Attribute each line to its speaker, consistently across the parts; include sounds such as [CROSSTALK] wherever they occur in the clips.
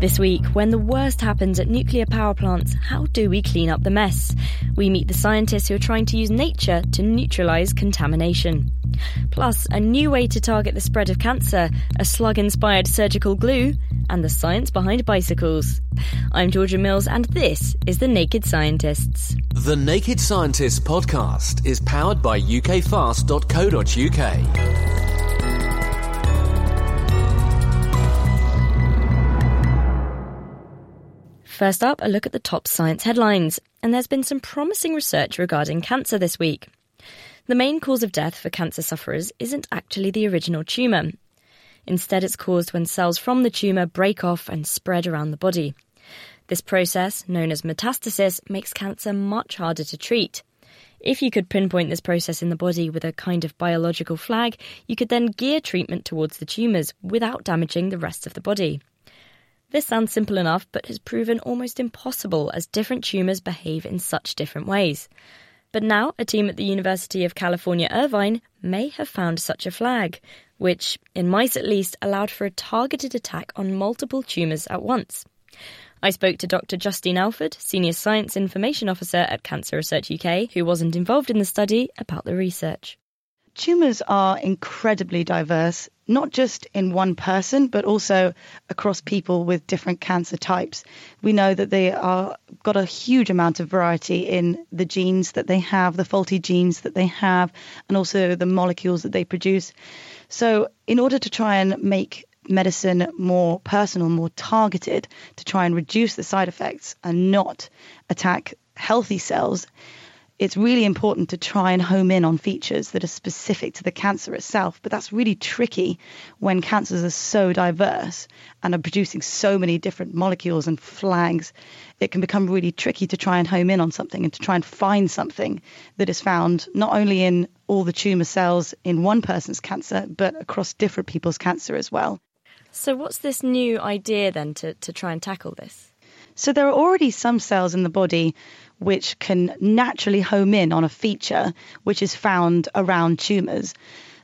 Speaker 1: This week, when the worst happens at nuclear power plants, how do we clean up the mess? We meet the scientists who are trying to use nature to neutralise contamination. Plus, a new way to target the spread of cancer, a slug inspired surgical glue, and the science behind bicycles. I'm Georgia Mills, and this is The Naked Scientists.
Speaker 2: The Naked Scientists podcast is powered by ukfast.co.uk.
Speaker 1: First up, a look at the top science headlines. And there's been some promising research regarding cancer this week. The main cause of death for cancer sufferers isn't actually the original tumour. Instead, it's caused when cells from the tumour break off and spread around the body. This process, known as metastasis, makes cancer much harder to treat. If you could pinpoint this process in the body with a kind of biological flag, you could then gear treatment towards the tumours without damaging the rest of the body. This sounds simple enough, but has proven almost impossible as different tumours behave in such different ways. But now, a team at the University of California, Irvine may have found such a flag, which, in mice at least, allowed for a targeted attack on multiple tumours at once. I spoke to Dr. Justine Alford, Senior Science Information Officer at Cancer Research UK, who wasn't involved in the study, about the research.
Speaker 3: Tumours are incredibly diverse, not just in one person, but also across people with different cancer types. We know that they are got a huge amount of variety in the genes that they have, the faulty genes that they have, and also the molecules that they produce. So, in order to try and make medicine more personal, more targeted, to try and reduce the side effects and not attack healthy cells, it's really important to try and home in on features that are specific to the cancer itself. But that's really tricky when cancers are so diverse and are producing so many different molecules and flags. It can become really tricky to try and home in on something and to try and find something that is found not only in all the tumor cells in one person's cancer, but across different people's cancer as well.
Speaker 1: So, what's this new idea then to, to try and tackle this?
Speaker 3: So, there are already some cells in the body which can naturally home in on a feature which is found around tumours.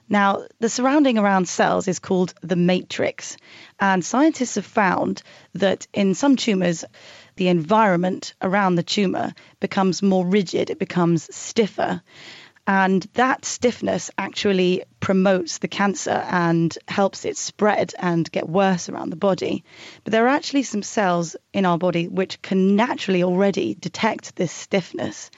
Speaker 3: Now, the surrounding around cells is called the matrix, and scientists have found that in some tumours, the environment around the tumour becomes more rigid, it becomes stiffer. And that stiffness actually promotes the cancer and helps it spread and get worse around the body. But there are actually some cells in our body which can naturally already detect this stiffness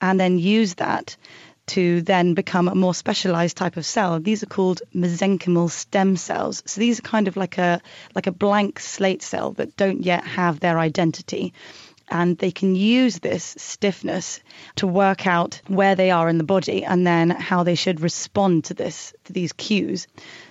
Speaker 3: and then use that to then become a more specialized type of cell. These are called mesenchymal stem cells. So these are kind of like a like a blank slate cell that don't yet have their identity and they can use this stiffness to work out where they are in the body and then how they should respond to this to these cues.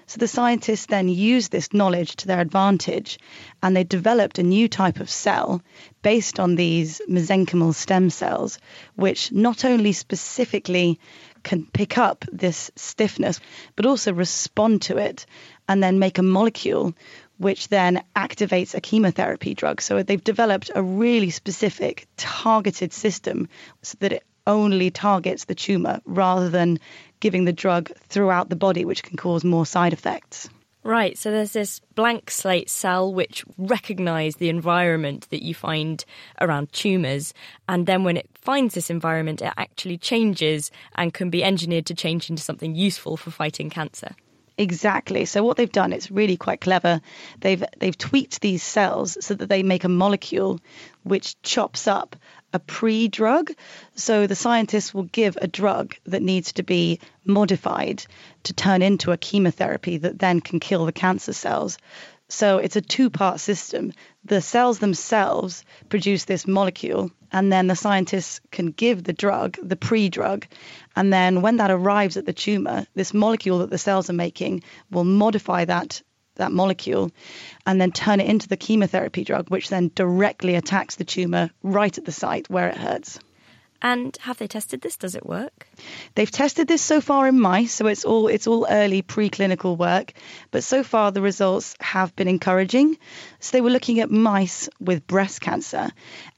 Speaker 3: So the scientists then used this knowledge to their advantage and they developed a new type of cell based on these mesenchymal stem cells which not only specifically can pick up this stiffness but also respond to it and then make a molecule which then activates a chemotherapy drug. So they've developed a really specific targeted system so that it only targets the tumor rather than giving the drug throughout the body, which can cause more side effects.
Speaker 1: Right, so there's this blank slate cell which recognize the environment that you find around tumors and then when it finds this environment it actually changes and can be engineered to change into something useful for fighting cancer.
Speaker 3: Exactly. So what they've done, it's really quite clever. They've they've tweaked these cells so that they make a molecule which chops up a pre-drug. So the scientists will give a drug that needs to be modified to turn into a chemotherapy that then can kill the cancer cells. So it's a two-part system. The cells themselves produce this molecule and then the scientists can give the drug, the pre-drug, and then when that arrives at the tumor, this molecule that the cells are making will modify that that molecule and then turn it into the chemotherapy drug, which then directly attacks the tumor right at the site where it hurts.
Speaker 1: And have they tested this? Does it work?
Speaker 3: They've tested this so far in mice, so it's all it's all early preclinical work, but so far the results have been encouraging. So they were looking at mice with breast cancer,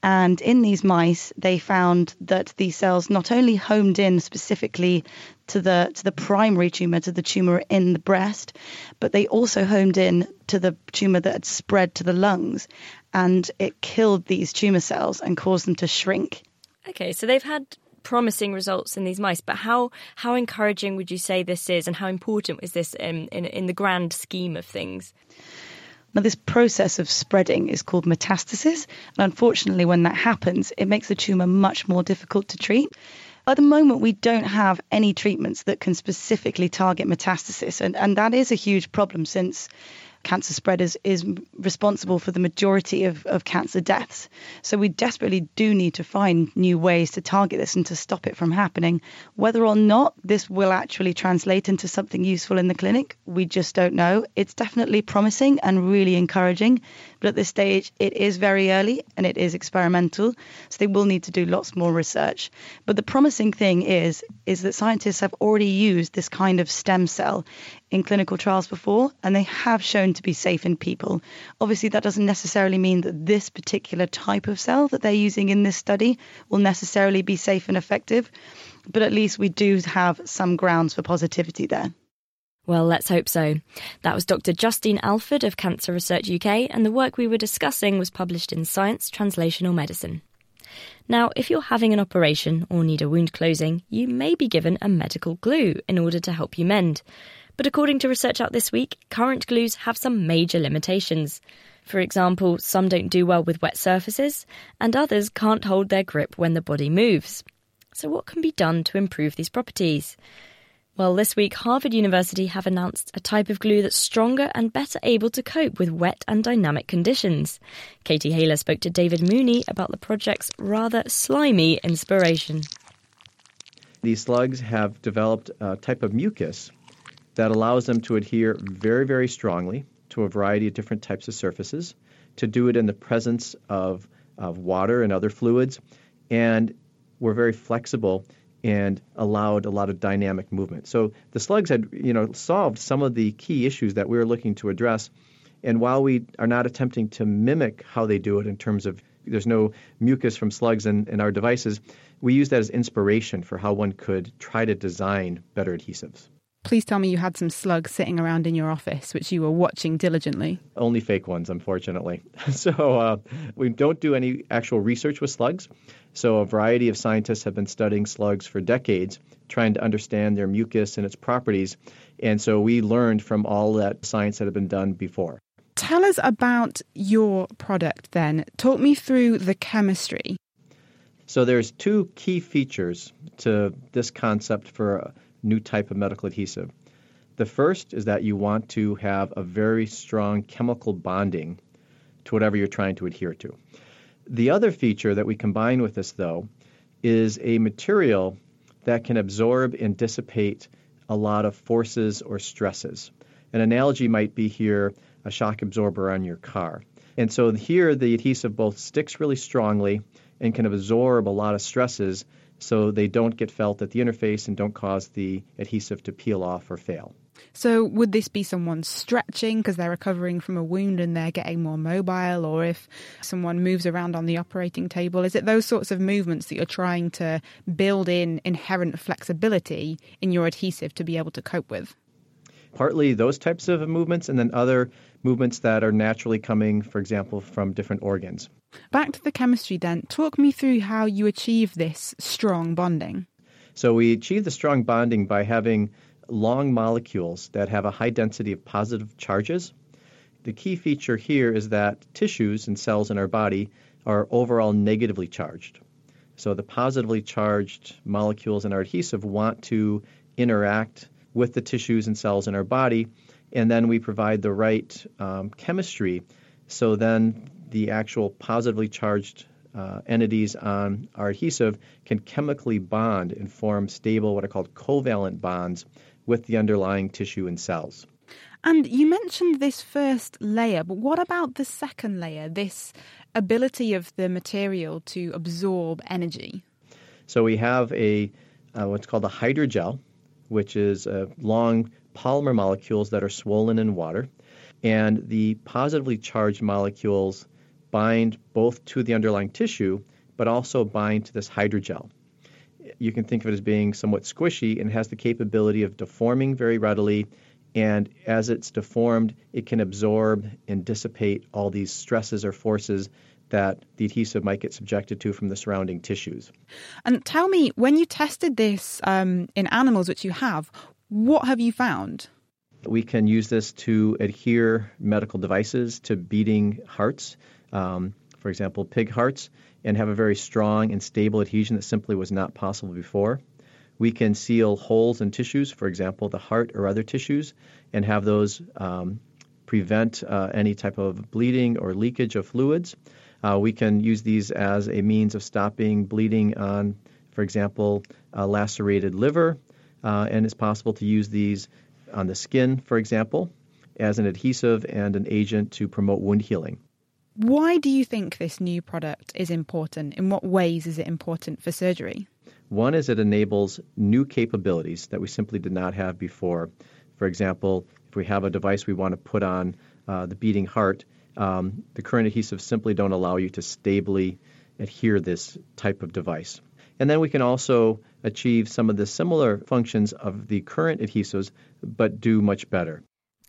Speaker 3: and in these mice they found that these cells not only homed in specifically to the to the primary tumor, to the tumor in the breast, but they also homed in to the tumor that had spread to the lungs, and it killed these tumor cells and caused them to shrink.
Speaker 1: Okay, so they've had promising results in these mice, but how how encouraging would you say this is, and how important is this in in, in the grand scheme of things?
Speaker 3: Now, this process of spreading is called metastasis, and unfortunately, when that happens, it makes the tumor much more difficult to treat. At the moment, we don't have any treatments that can specifically target metastasis, and, and that is a huge problem since cancer spread is, is responsible for the majority of, of cancer deaths. So we desperately do need to find new ways to target this and to stop it from happening. Whether or not this will actually translate into something useful in the clinic, we just don't know. It's definitely promising and really encouraging, but at this stage, it is very early and it is experimental. So they will need to do lots more research. But the promising thing is, is that scientists have already used this kind of stem cell in clinical trials before, and they have shown to be safe in people. Obviously, that doesn't necessarily mean that this particular type of cell that they're using in this study will necessarily be safe and effective, but at least we do have some grounds for positivity there.
Speaker 1: Well, let's hope so. That was Dr. Justine Alford of Cancer Research UK, and the work we were discussing was published in Science Translational Medicine. Now, if you're having an operation or need a wound closing, you may be given a medical glue in order to help you mend. But according to research out this week, current glues have some major limitations. For example, some don't do well with wet surfaces, and others can't hold their grip when the body moves. So, what can be done to improve these properties? Well, this week, Harvard University have announced a type of glue that's stronger and better able to cope with wet and dynamic conditions. Katie Haylor spoke to David Mooney about the project's rather slimy inspiration.
Speaker 4: These slugs have developed a type of mucus that allows them to adhere very, very strongly to a variety of different types of surfaces, to do it in the presence of, of water and other fluids, and were very flexible and allowed a lot of dynamic movement. So the slugs had, you know, solved some of the key issues that we were looking to address. And while we are not attempting to mimic how they do it in terms of there's no mucus from slugs in, in our devices, we use that as inspiration for how one could try to design better adhesives.
Speaker 5: Please tell me you had some slugs sitting around in your office, which you were watching diligently.
Speaker 4: Only fake ones, unfortunately. [LAUGHS] so uh, we don't do any actual research with slugs. So a variety of scientists have been studying slugs for decades, trying to understand their mucus and its properties. And so we learned from all that science that had been done before.
Speaker 5: Tell us about your product then. Talk me through the chemistry.
Speaker 4: So there's two key features to this concept for new type of medical adhesive. The first is that you want to have a very strong chemical bonding to whatever you're trying to adhere to. The other feature that we combine with this, though, is a material that can absorb and dissipate a lot of forces or stresses. An analogy might be here a shock absorber on your car. And so here the adhesive both sticks really strongly and can absorb a lot of stresses so they don't get felt at the interface and don't cause the adhesive to peel off or fail.
Speaker 5: So, would this be someone stretching because they're recovering from a wound and they're getting more mobile, or if someone moves around on the operating table? Is it those sorts of movements that you're trying to build in inherent flexibility in your adhesive to be able to cope with?
Speaker 4: Partly those types of movements, and then other movements that are naturally coming, for example, from different organs.
Speaker 5: Back to the chemistry then. Talk me through how you achieve this strong bonding.
Speaker 4: So, we achieve the strong bonding by having long molecules that have a high density of positive charges. The key feature here is that tissues and cells in our body are overall negatively charged. So, the positively charged molecules in our adhesive want to interact with the tissues and cells in our body, and then we provide the right um, chemistry. So then the actual positively charged uh, entities on our adhesive can chemically bond and form stable, what are called covalent bonds with the underlying tissue and cells.
Speaker 5: And you mentioned this first layer, but what about the second layer, this ability of the material to absorb energy?
Speaker 4: So we have a uh, what's called a hydrogel, which is uh, long polymer molecules that are swollen in water, and the positively charged molecules bind both to the underlying tissue, but also bind to this hydrogel. You can think of it as being somewhat squishy and has the capability of deforming very readily. And as it's deformed, it can absorb and dissipate all these stresses or forces that the adhesive might get subjected to from the surrounding tissues.
Speaker 5: And tell me, when you tested this um, in animals, which you have, what have you found?
Speaker 4: We can use this to adhere medical devices to beating hearts, um, for example, pig hearts, and have a very strong and stable adhesion that simply was not possible before. We can seal holes in tissues, for example, the heart or other tissues, and have those um, prevent uh, any type of bleeding or leakage of fluids. Uh, we can use these as a means of stopping bleeding on, for example, a lacerated liver, uh, and it's possible to use these on the skin, for example, as an adhesive and an agent to promote wound healing.
Speaker 5: Why do you think this new product is important? In what ways is it important for surgery?
Speaker 4: One is it enables new capabilities that we simply did not have before. For example, if we have a device we want to put on uh, the beating heart, um, the current adhesives simply don't allow you to stably adhere this type of device. And then we can also achieve some of the similar functions of the current adhesives, but do much better.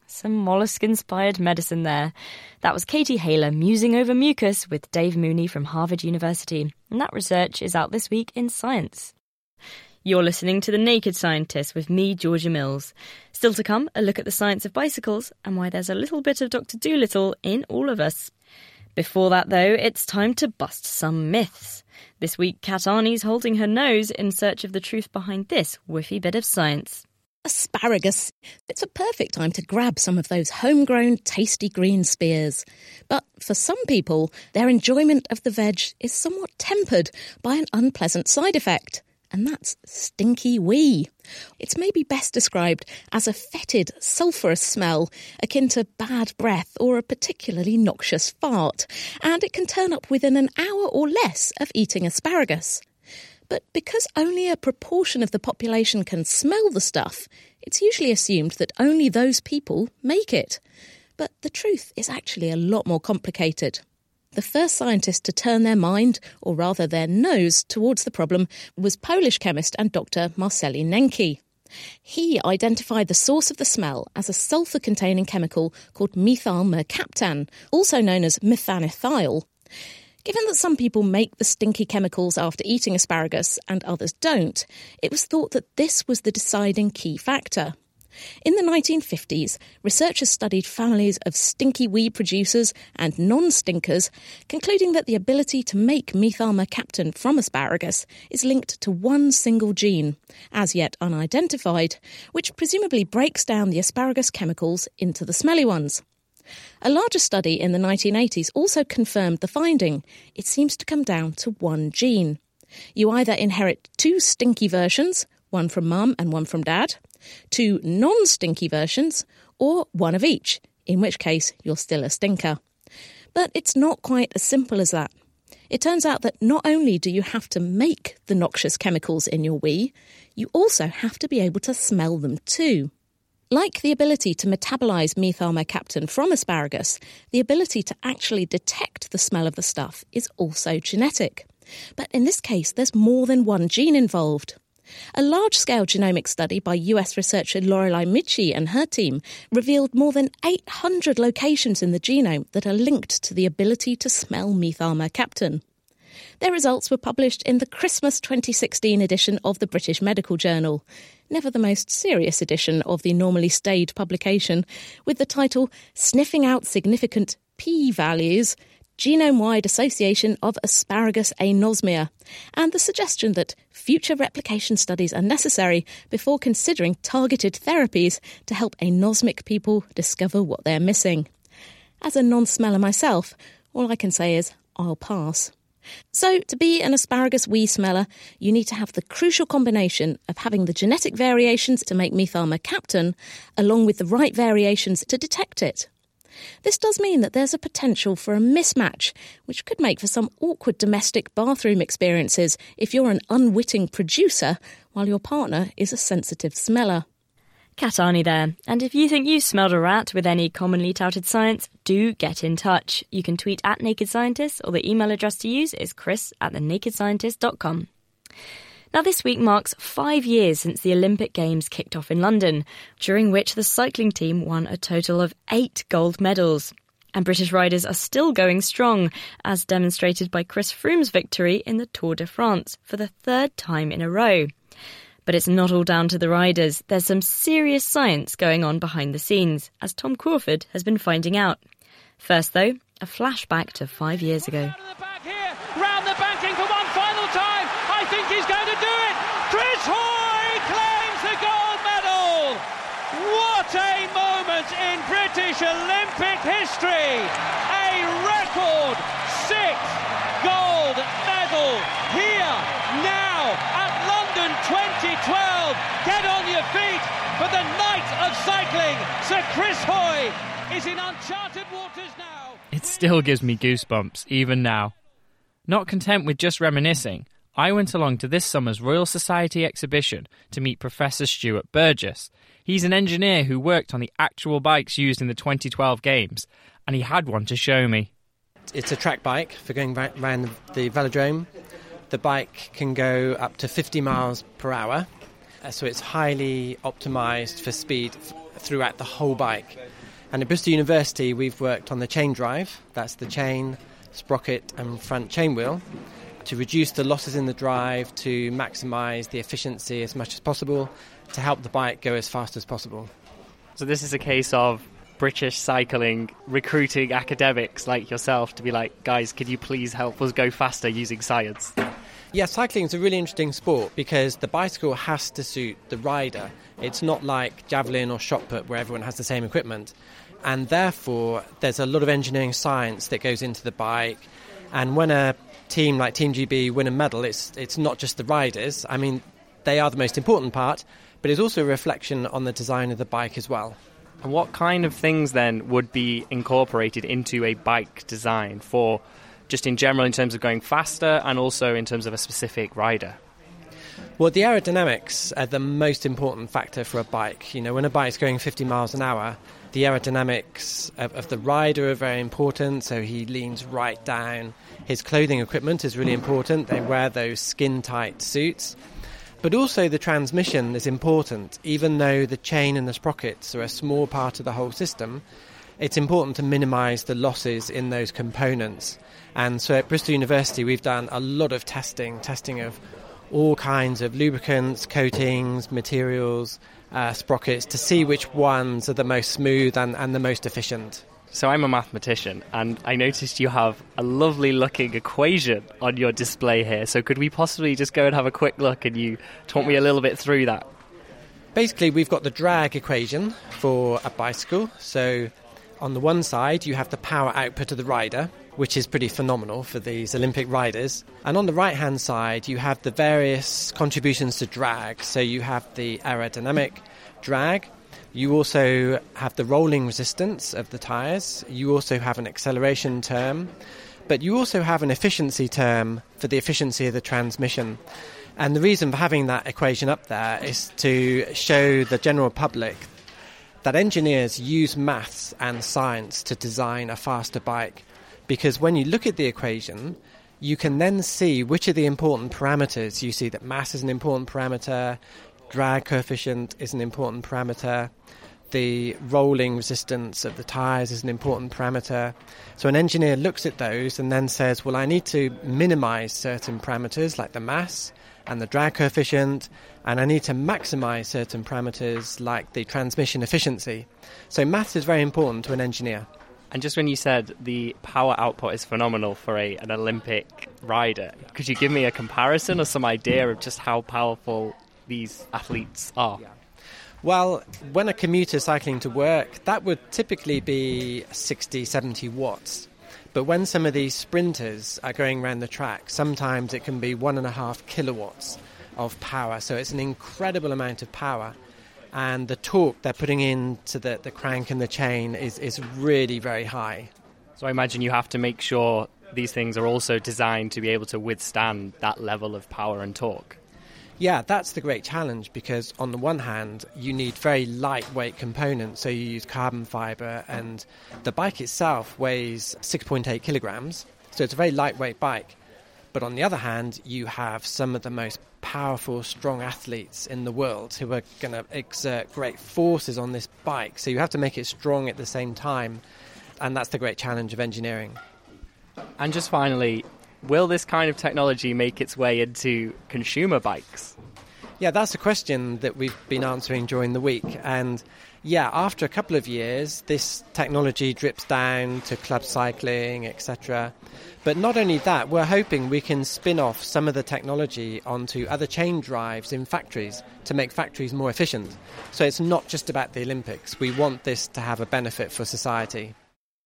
Speaker 1: Some mollusk inspired medicine there. That was Katie Haylor musing over mucus with Dave Mooney from Harvard University. And that research is out this week in Science. You're listening to The Naked Scientist with me, Georgia Mills. Still to come, a look at the science of bicycles and why there's a little bit of Dr. Dolittle in all of us. Before that, though, it's time to bust some myths. This week, Kat Arney's holding her nose in search of the truth behind this whiffy bit of science.
Speaker 6: Asparagus. It's a perfect time to grab some of those homegrown, tasty green spears. But for some people, their enjoyment of the veg is somewhat tempered by an unpleasant side effect and that's stinky wee. It's maybe best described as a fetid, sulphurous smell akin to bad breath or a particularly noxious fart, and it can turn up within an hour or less of eating asparagus. But because only a proportion of the population can smell the stuff, it's usually assumed that only those people make it. But the truth is actually a lot more complicated. The first scientist to turn their mind, or rather their nose, towards the problem was Polish chemist and Dr. Marceli Nencki. He identified the source of the smell as a sulfur containing chemical called methyl mercaptan, also known as methanethiol. Given that some people make the stinky chemicals after eating asparagus and others don't, it was thought that this was the deciding key factor. In the 1950s, researchers studied families of stinky weed producers and non stinkers, concluding that the ability to make methylmercaptan from asparagus is linked to one single gene, as yet unidentified, which presumably breaks down the asparagus chemicals into the smelly ones. A larger study in the 1980s also confirmed the finding. It seems to come down to one gene. You either inherit two stinky versions, one from mum and one from dad, two non stinky versions, or one of each, in which case you're still a stinker. But it's not quite as simple as that. It turns out that not only do you have to make the noxious chemicals in your wee, you also have to be able to smell them too. Like the ability to metabolize methylmercaptan from asparagus, the ability to actually detect the smell of the stuff is also genetic. But in this case, there's more than one gene involved. A large scale genomic study by US researcher Lorelei Mucci and her team revealed more than 800 locations in the genome that are linked to the ability to smell methylmercaptan. Their results were published in the Christmas 2016 edition of the British Medical Journal, never the most serious edition of the normally staid publication, with the title Sniffing Out Significant P Values genome wide association of asparagus anosmia, and the suggestion that future replication studies are necessary before considering targeted therapies to help anosmic people discover what they're missing. As a non smeller myself, all I can say is I'll pass. So, to be an asparagus wee smeller, you need to have the crucial combination of having the genetic variations to make methyl mercaptan, along with the right variations to detect it. This does mean that there's a potential for a mismatch, which could make for some awkward domestic bathroom experiences if you're an unwitting producer while your partner is a sensitive smeller.
Speaker 1: Kat Arney there. And if you think you smelled a rat with any commonly touted science, do get in touch. You can tweet at Naked Scientists or the email address to use is chris at thenakedscientist.com. Now, this week marks five years since the Olympic Games kicked off in London, during which the cycling team won a total of eight gold medals. And British riders are still going strong, as demonstrated by Chris Froome's victory in the Tour de France for the third time in a row. But it's not all down to the riders. There's some serious science going on behind the scenes, as Tom Crawford has been finding out. First, though, a flashback to five years ago.
Speaker 7: Round the banking for one final time. I think he's going to do it. Chris Hoy claims the gold medal. What a moment in British Olympic history. A record sixth gold medal here now at London 2012. Get on your feet for the night of cycling. Sir Chris Hoy is in uncharted waters now.
Speaker 8: It still gives me goosebumps, even now. Not content with just reminiscing, I went along to this summer's Royal Society exhibition to meet Professor Stuart Burgess. He's an engineer who worked on the actual bikes used in the 2012 Games, and he had one to show me.
Speaker 9: It's a track bike for going around the velodrome. The bike can go up to 50 miles per hour, uh, so it's highly optimized for speed throughout the whole bike. And at Bristol University, we've worked on the chain drive that's the chain, sprocket, and front chain wheel to reduce the losses in the drive, to maximize the efficiency as much as possible, to help the bike go as fast as possible.
Speaker 10: So, this is a case of British cycling recruiting academics like yourself to be like, guys, could you please help us go faster using science?
Speaker 9: Yeah, cycling is a really interesting sport because the bicycle has to suit the rider. It's not like javelin or shot put where everyone has the same equipment. And therefore, there's a lot of engineering science that goes into the bike. And when a team like Team GB win a medal, it's, it's not just the riders. I mean, they are the most important part, but it's also a reflection on the design of the bike as well.
Speaker 10: And what kind of things then would be incorporated into a bike design for just in general in terms of going faster and also in terms of a specific rider?
Speaker 9: Well, the aerodynamics are the most important factor for a bike. You know, when a bike's going 50 miles an hour, the aerodynamics of, of, the rider are very important, so he leans right down. His clothing equipment is really important. They wear those skin tight suits. But also, the transmission is important. Even though the chain and the sprockets are a small part of the whole system, it's important to minimize the losses in those components. And so at Bristol University, we've done a lot of testing, testing of all kinds of lubricants, coatings, materials, uh, sprockets to see which ones are the most smooth and, and the most efficient.
Speaker 10: So I'm a mathematician, and I noticed you have a lovely looking equation on your display here. So could we possibly just go and have a quick look and you talk me a little bit through that?
Speaker 9: Basically, we've got the drag equation for a bicycle. So on the one side, you have the power output of the rider, which is pretty phenomenal for these Olympic riders. And on the right hand side, you have the various contributions to drag. So you have the aerodynamic drag, you also have the rolling resistance of the tyres, you also have an acceleration term, but you also have an efficiency term for the efficiency of the transmission. And the reason for having that equation up there is to show the general public that engineers use maths and science to design a faster bike because when you look at the equation, you can then see which are the important parameters. You see that mass is an important parameter, drag coefficient is an important parameter, the rolling resistance of the tyres is an important parameter. So an engineer looks at those and then says, well, I need to minimize certain parameters like the mass and the drag coefficient, and I need to maximize certain parameters like the transmission efficiency. So maths is very important to an engineer.
Speaker 10: And just when you said the power output is phenomenal for a, an Olympic rider, could you give me a comparison or some idea of just how powerful these athletes are?
Speaker 9: Well, when a commuter cycling to work, that would typically be 60, 70 watts. But when some of these sprinters are going around the track, sometimes it can be one and a half kilowatts of power. So it's an incredible amount of power. And the torque they're putting into the, the crank and the chain is, is really very high.
Speaker 10: So I imagine you have to make sure these things are also designed to be able to withstand that level of power and torque.
Speaker 9: Yeah, that's the great challenge because, on the one hand, you need very lightweight components. So, you use carbon fiber, and the bike itself weighs 6.8 kilograms. So, it's a very lightweight bike. But on the other hand, you have some of the most powerful, strong athletes in the world who are going to exert great forces on this bike. So, you have to make it strong at the same time. And that's the great challenge of engineering.
Speaker 10: And just finally, will this kind of technology make its way into consumer bikes?
Speaker 9: Yeah, that's a question that we've been answering during the week. And yeah, after a couple of years, this technology drips down to club cycling, etc. But not only that, we're hoping we can spin off some of the technology onto other chain drives in factories to make factories more efficient. So it's not just about the Olympics. We want this to have a benefit for society.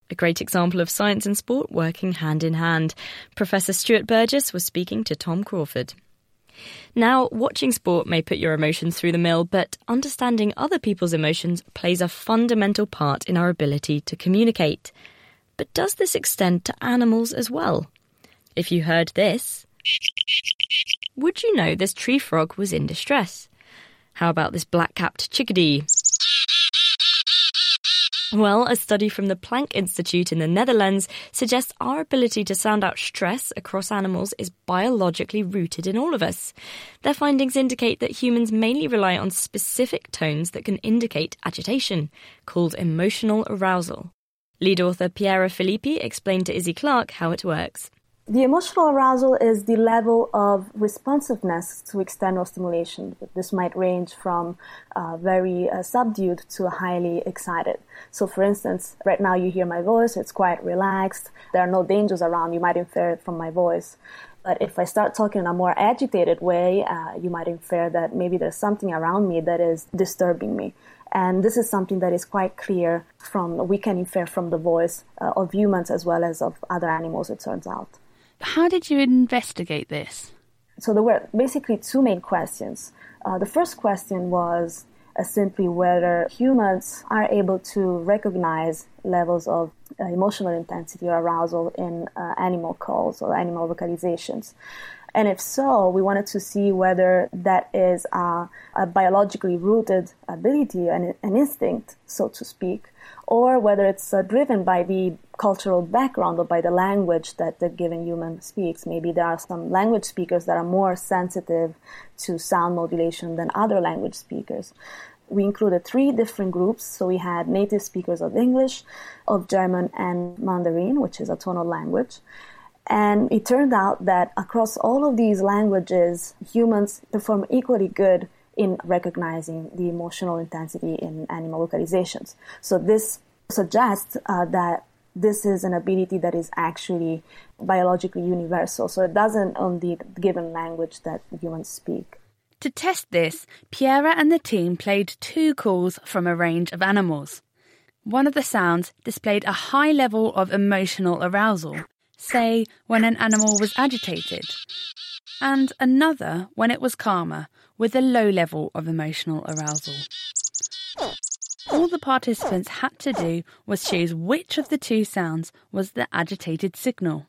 Speaker 1: A great example of science and sport working hand in hand. Professor Stuart Burgess was speaking to Tom Crawford. Now, watching sport may put your emotions through the mill, but understanding other people's emotions plays a fundamental part in our ability to communicate. But does this extend to animals as well? If you heard this, would you know this tree frog was in distress? How about this black capped chickadee? Well, a study from the Planck Institute in the Netherlands suggests our ability to sound out stress across animals is biologically rooted in all of us. Their findings indicate that humans mainly rely on specific tones that can indicate agitation, called emotional arousal. Lead author Piera Filippi explained to Izzy Clark how it works.
Speaker 11: The emotional arousal is the level of responsiveness to external stimulation. This might range from uh, very uh, subdued to highly excited. So, for instance, right now you hear my voice, it's quite relaxed, there are no dangers around, you might infer it from my voice. But if I start talking in a more agitated way, uh, you might infer that maybe there's something around me that is disturbing me. And this is something that is quite clear from, we can infer from the voice uh, of humans as well as of other animals, it turns out.
Speaker 5: How did you investigate this?
Speaker 11: So there were basically two main questions. Uh, the first question was uh, simply whether humans are able to recognize levels of uh, emotional intensity or arousal in uh, animal calls or animal vocalizations. And if so, we wanted to see whether that is a, a biologically rooted ability, an, an instinct, so to speak, or whether it's uh, driven by the cultural background or by the language that the given human speaks. Maybe there are some language speakers that are more sensitive to sound modulation than other language speakers. We included three different groups. So we had native speakers of English, of German, and Mandarin, which is a tonal language. And it turned out that across all of these languages, humans perform equally good in recognizing the emotional intensity in animal vocalizations. So this suggests uh, that this is an ability that is actually biologically universal. So it doesn't on the given language that humans speak.
Speaker 5: To test this, Piera and the team played two calls from a range of animals. One of the sounds displayed a high level of emotional arousal, say when an animal was agitated, and another when it was calmer, with a low level of emotional arousal. All the participants had to do was choose which of the two sounds was the agitated signal.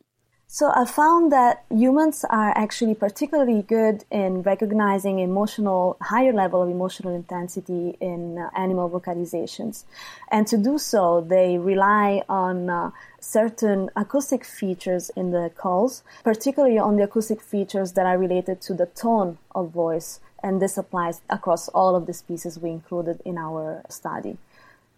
Speaker 11: So I found that humans are actually particularly good in recognizing emotional, higher level of emotional intensity in uh, animal vocalizations. And to do so, they rely on uh, certain acoustic features in the calls, particularly on the acoustic features that are related to the tone of voice and this applies across all of the species we included in our study.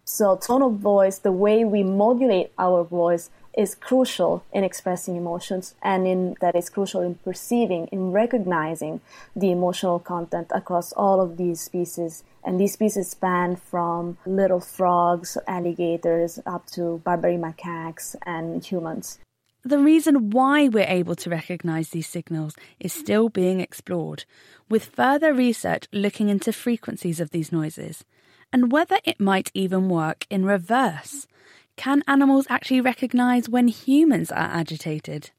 Speaker 11: So, tone of voice, the way we modulate our voice, is crucial in expressing emotions, and in that is crucial in perceiving, in recognizing the emotional content across all of these species. And these species span from little frogs, alligators, up to Barbary macaques and humans.
Speaker 5: The reason why we're able to recognize these signals is still being explored, with further research looking into frequencies of these noises and whether it might even work in reverse. Can animals actually recognize when humans are agitated?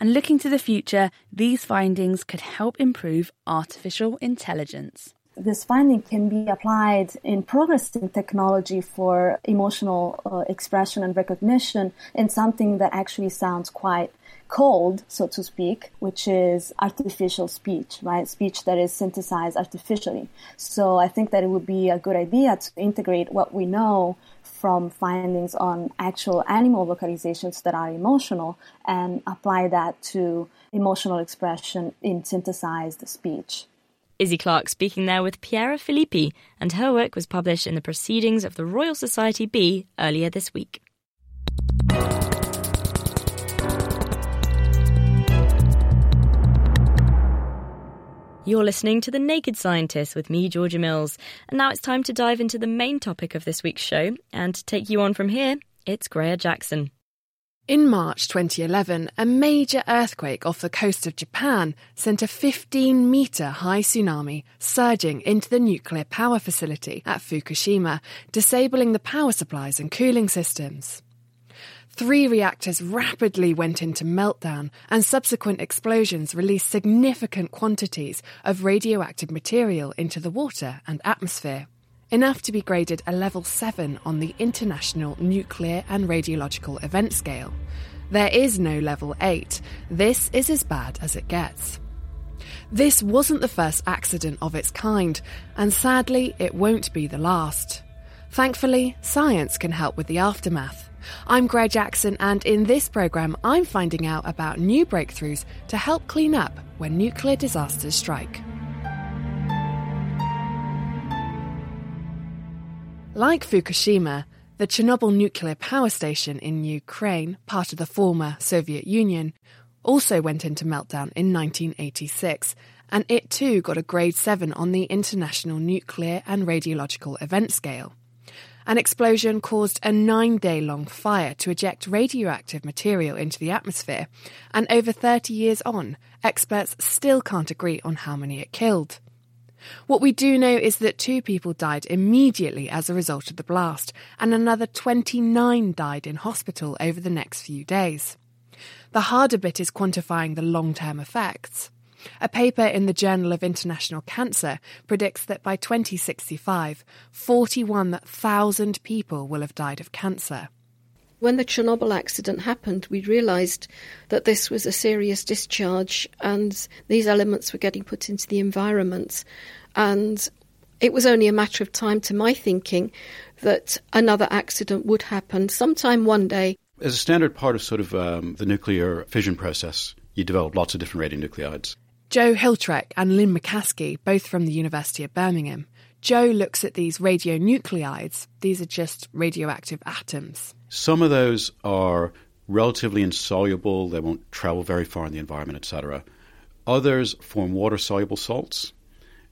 Speaker 5: And looking to the future, these findings could help improve artificial intelligence.
Speaker 11: This finding can be applied in progressing technology for emotional uh, expression and recognition in something that actually sounds quite cold, so to speak, which is artificial speech, right? Speech that is synthesized artificially. So I think that it would be a good idea to integrate what we know from findings on actual animal vocalizations that are emotional and apply that to emotional expression in synthesized speech.
Speaker 1: Izzy Clark speaking there with Piera Filippi, and her work was published in the Proceedings of the Royal Society B earlier this week. You're listening to The Naked Scientist with me, Georgia Mills. And now it's time to dive into the main topic of this week's show. And to take you on from here, it's Greer Jackson.
Speaker 12: In March 2011, a major earthquake off the coast of Japan sent a 15 metre high tsunami surging into the nuclear power facility at Fukushima, disabling the power supplies and cooling systems. Three reactors rapidly went into meltdown, and subsequent explosions released significant quantities of radioactive material into the water and atmosphere, enough to be graded a level 7 on the International Nuclear and Radiological Event Scale. There is no level 8. This is as bad as it gets. This wasn't the first accident of its kind, and sadly, it won't be the last. Thankfully, science can help with the aftermath. I'm Greer Jackson, and in this programme, I'm finding out about new breakthroughs to help clean up when nuclear disasters strike. Like Fukushima, the Chernobyl nuclear power station in Ukraine, part of the former Soviet Union, also went into meltdown in 1986, and it too got a grade 7 on the International Nuclear and Radiological Event Scale. An explosion caused a nine day long fire to eject radioactive material into the atmosphere, and over 30 years on, experts still can't agree on how many it killed. What we do know is that two people died immediately as a result of the blast, and another 29 died in hospital over the next few days. The harder bit is quantifying the long term effects. A paper in the Journal of International Cancer predicts that by 2065, 41,000 people will have died of cancer.
Speaker 13: When the Chernobyl accident happened, we realised that this was a serious discharge and these elements were getting put into the environment. And it was only a matter of time, to my thinking, that another accident would happen sometime one day.
Speaker 14: As a standard part of sort of um, the nuclear fission process, you develop lots of different radionuclides.
Speaker 12: Joe Hriljac and Lynne Macaskie, both from the University of Birmingham. Joe looks at these radionuclides. These are just radioactive atoms.
Speaker 14: Some of those are relatively insoluble, they won't travel very far in the environment, etc. Others form water soluble salts,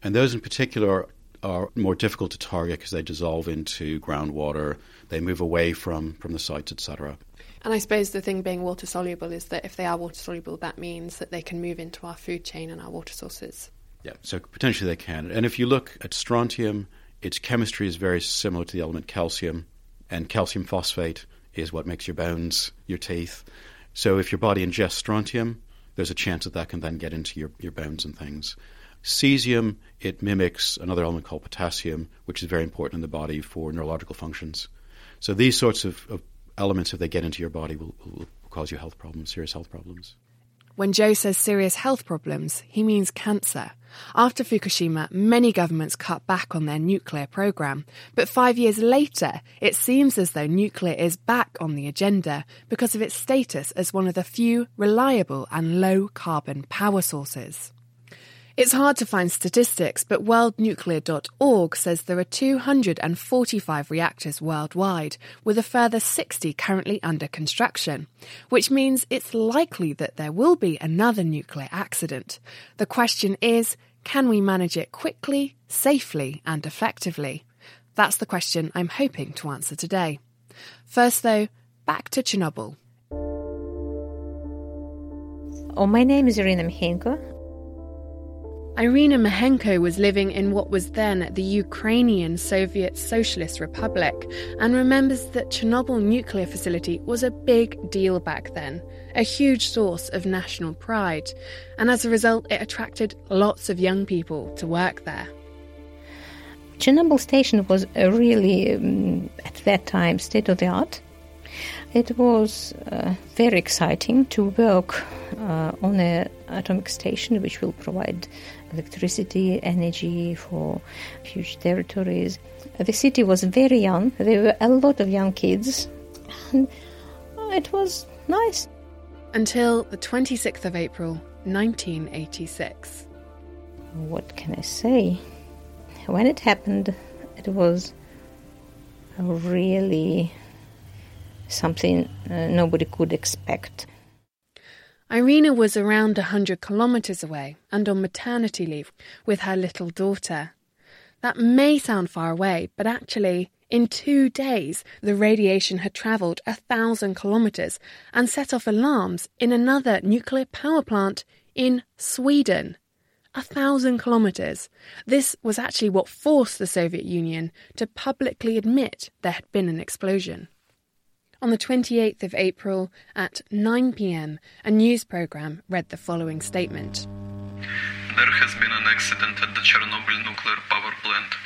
Speaker 14: and those in particular are more difficult to target because they dissolve into groundwater, they move away from, from the sites, etc.
Speaker 15: And I suppose the thing being water soluble is that if they are water soluble, that means that they can move into our food chain and our water sources.
Speaker 14: Yeah, so potentially they can. And if you look at strontium, its chemistry is very similar to the element calcium, and calcium phosphate is what makes your bones, your teeth. So if your body ingests strontium, there's a chance that that can then get into your, your bones and things. Cesium, it mimics another element called potassium, which is very important in the body for neurological functions. So these sorts of, of elements, if they get into your body, will, will cause you health problems, serious health problems.
Speaker 12: When Joe says serious health problems, he means cancer. After Fukushima, many governments cut back on their nuclear program, but five years later, it seems as though nuclear is back on the agenda because of its status as one of the few reliable and low carbon power sources. It's hard to find statistics, but worldnuclear.org says there are 245 reactors worldwide, with a further 60 currently under construction, which means it's likely that there will be another nuclear accident. The question is can we manage it quickly, safely, and effectively? That's the question I'm hoping to answer today. First, though, back to Chernobyl.
Speaker 16: Oh, my name is Irina Mikhenko.
Speaker 12: Irina Mahenko was living in what was then the Ukrainian Soviet Socialist Republic and remembers that Chernobyl nuclear facility was a big deal back then, a huge source of national pride, and as a result, it attracted lots of young people to work there.
Speaker 16: Chernobyl station was really, um, at that time, state of the art. It was uh, very exciting to work uh, on an atomic station which will provide electricity, energy for huge territories. The city was very young, there were a lot of young kids, and it was nice.
Speaker 12: Until the 26th of April 1986.
Speaker 16: What can I say? When it happened, it was really something uh, nobody could expect.
Speaker 12: Irina was around 100 kilometres away and on maternity leave with her little daughter. That may sound far away, but actually, in two days, the radiation had travelled a thousand kilometres and set off alarms in another nuclear power plant in Sweden. A thousand kilometres. This was actually what forced the Soviet Union to publicly admit there had been an explosion. On the 28th of April at 9 pm, a news programme read the following statement.
Speaker 17: There has been an accident at the Chernobyl nuclear power plant.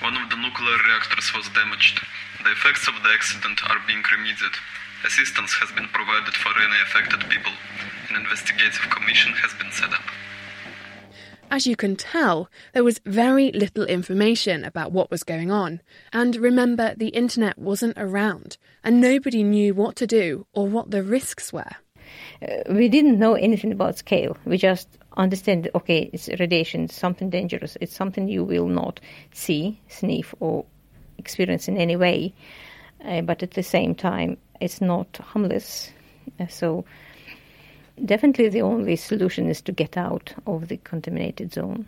Speaker 17: One of the nuclear reactors was damaged. The effects of the accident are being remedied. Assistance has been provided for any affected people. An investigative commission has been set up.
Speaker 12: As you can tell, there was very little information about what was going on. And remember, the internet wasn't around, and nobody knew what to do or what the risks were.
Speaker 16: Uh, we didn't know anything about scale. We just understand, okay, it's radiation, something dangerous, it's something you will not see, sniff, or experience in any way. Uh, but at the same time, it's not harmless. Uh, so definitely the only solution is to get out of the contaminated zone.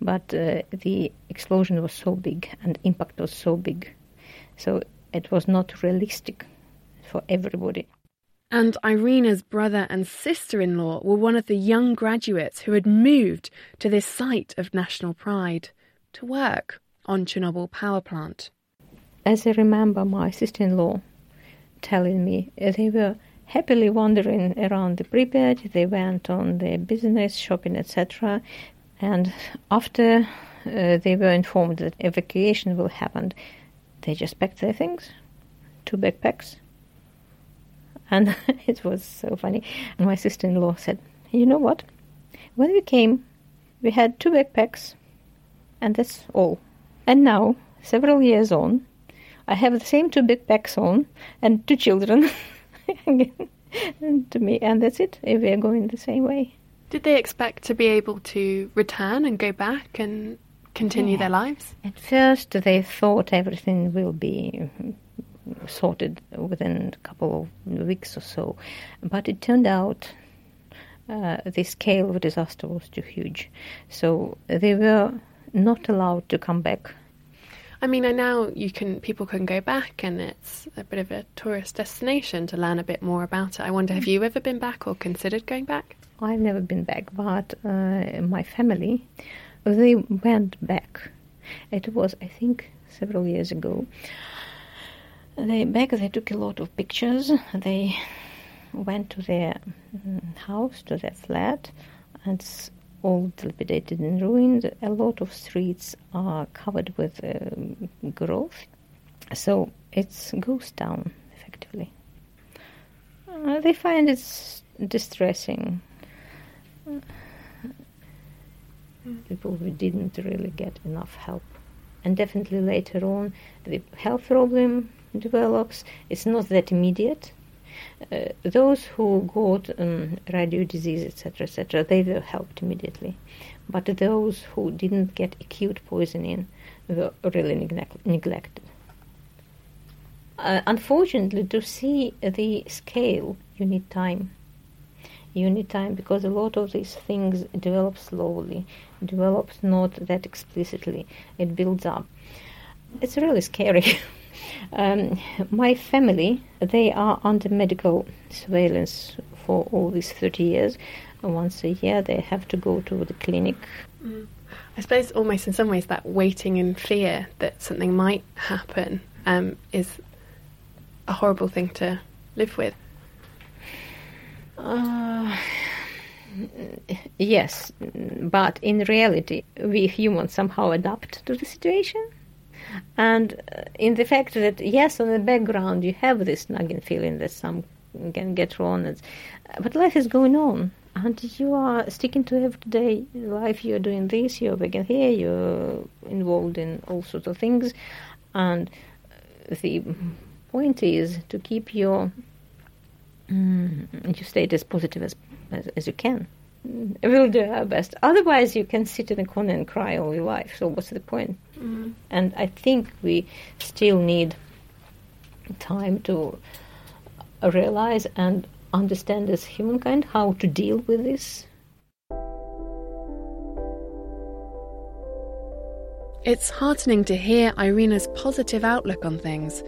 Speaker 16: But uh, the explosion was so big and impact was so big, so it was not realistic for everybody.
Speaker 12: And Irina's brother and sister in law were one of the young graduates who had moved to this site of national pride to work on Chernobyl power plant.
Speaker 16: As I remember my sister in law telling me, they were happily wandering around the Pripyat. They went on their business, shopping, etc. And after uh, they were informed that evacuation will happen, they just packed their things, two backpacks. And [LAUGHS] it was so funny. And my sister in law said, You know what? When we came, we had two backpacks, and that's all. And now, several years on, I have the same two backpacks on and two children. [LAUGHS] [LAUGHS] to me, and that's it. If we are going the same way.
Speaker 12: Did they expect to be able to return and go back and continue yeah. their lives?
Speaker 16: At first, they thought everything will be sorted within a couple of weeks or so, but it turned out uh, the scale of disaster was too huge, so they were not allowed to come back
Speaker 12: I mean, I now you can people can go back, and it's a bit of a tourist destination to learn a bit more about it. I wonder, have you ever been back or considered going back?
Speaker 16: I've never been back, but uh, my family they went back. It was, I think, several years ago. They back they took a lot of pictures. They went to their mm, house, to their flat, and all dilapidated and ruined. A lot of streets are covered with uh, growth, so it's ghost town effectively. Uh, they find it distressing. People who didn't really get enough help, and definitely later on, the health problem develops. It's not that immediate uh, those who got um, radio disease, etc., etc., they were helped immediately. But those who didn't get acute poisoning were really neglect- neglected. Uh, unfortunately, to see the scale, you need time. You need time because a lot of these things develop slowly, develops not that explicitly. It builds up. It's really scary. [LAUGHS] Um, my family, they are under medical surveillance for all these 30 years. Once a year, they have to go to the clinic.
Speaker 12: Mm. I suppose almost in some ways that waiting in fear that something might happen um, is a horrible thing to live with.
Speaker 16: Uh, yes, but in reality, we humans somehow adapt to the situation. And uh, in the fact that, yes, on the background you have this nagging feeling that some can get wrong, and, but life is going on. And you are sticking to everyday life. You're doing this, you're working here, you're involved in all sorts of things. And the point is to keep your, mm, your state as positive as, as, as you can we'll do our best. Otherwise, you can sit in a corner and cry all your life. So, what's the point? Mm. And I think we still need time to realize and understand as humankind how to deal with this.
Speaker 12: It's heartening to hear Irina's positive outlook on things,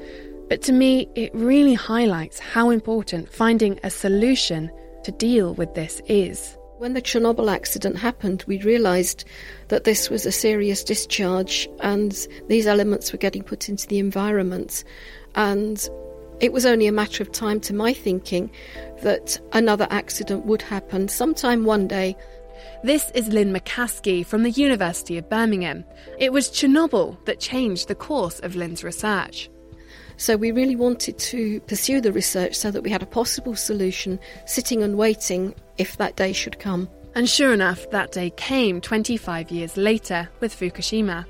Speaker 12: but to me, it really highlights how important finding a solution to deal with this is.
Speaker 13: When the Chernobyl accident happened, we realised that this was a serious discharge and these elements were getting put into the environment. And it was only a matter of time, to my thinking, that another accident would happen sometime one day.
Speaker 12: This is Lynne Macaskie from the University of Birmingham. It was Chernobyl that changed the course of Lynne's research.
Speaker 13: So we really wanted to pursue the research so that we had a possible solution sitting and waiting if that day should come.
Speaker 12: And sure enough, that day came 25 years later with Fukushima.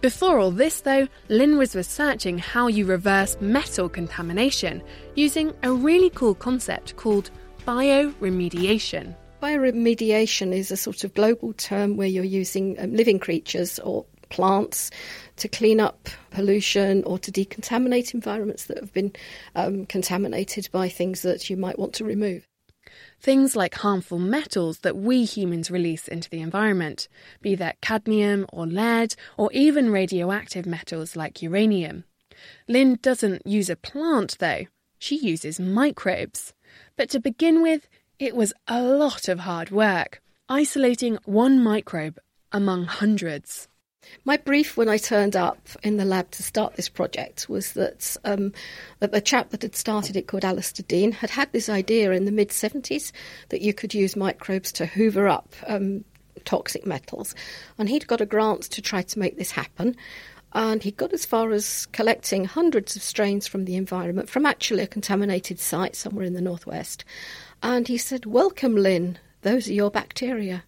Speaker 12: Before all this, though, Lynne was researching how you reverse metal contamination using a really cool concept called bioremediation.
Speaker 13: Bioremediation is a sort of global term where you're using um, living creatures or plants to clean up pollution or to decontaminate environments that have been um, contaminated by things that you might want to remove.
Speaker 12: Things like harmful metals that we humans release into the environment, be that cadmium or lead, or even radioactive metals like uranium. Lynne doesn't use a plant, though, she uses microbes. But to begin with, it was a lot of hard work, isolating one microbe among hundreds.
Speaker 13: My brief when I turned up in the lab to start this project was that, um, that the chap that had started it, called Alistair Dean, had had this idea in the mid 70s that you could use microbes to hoover up um, toxic metals. And he'd got a grant to try to make this happen. And he got as far as collecting hundreds of strains from the environment from actually a contaminated site somewhere in the northwest. And he said, Welcome, Lynne. Those are your bacteria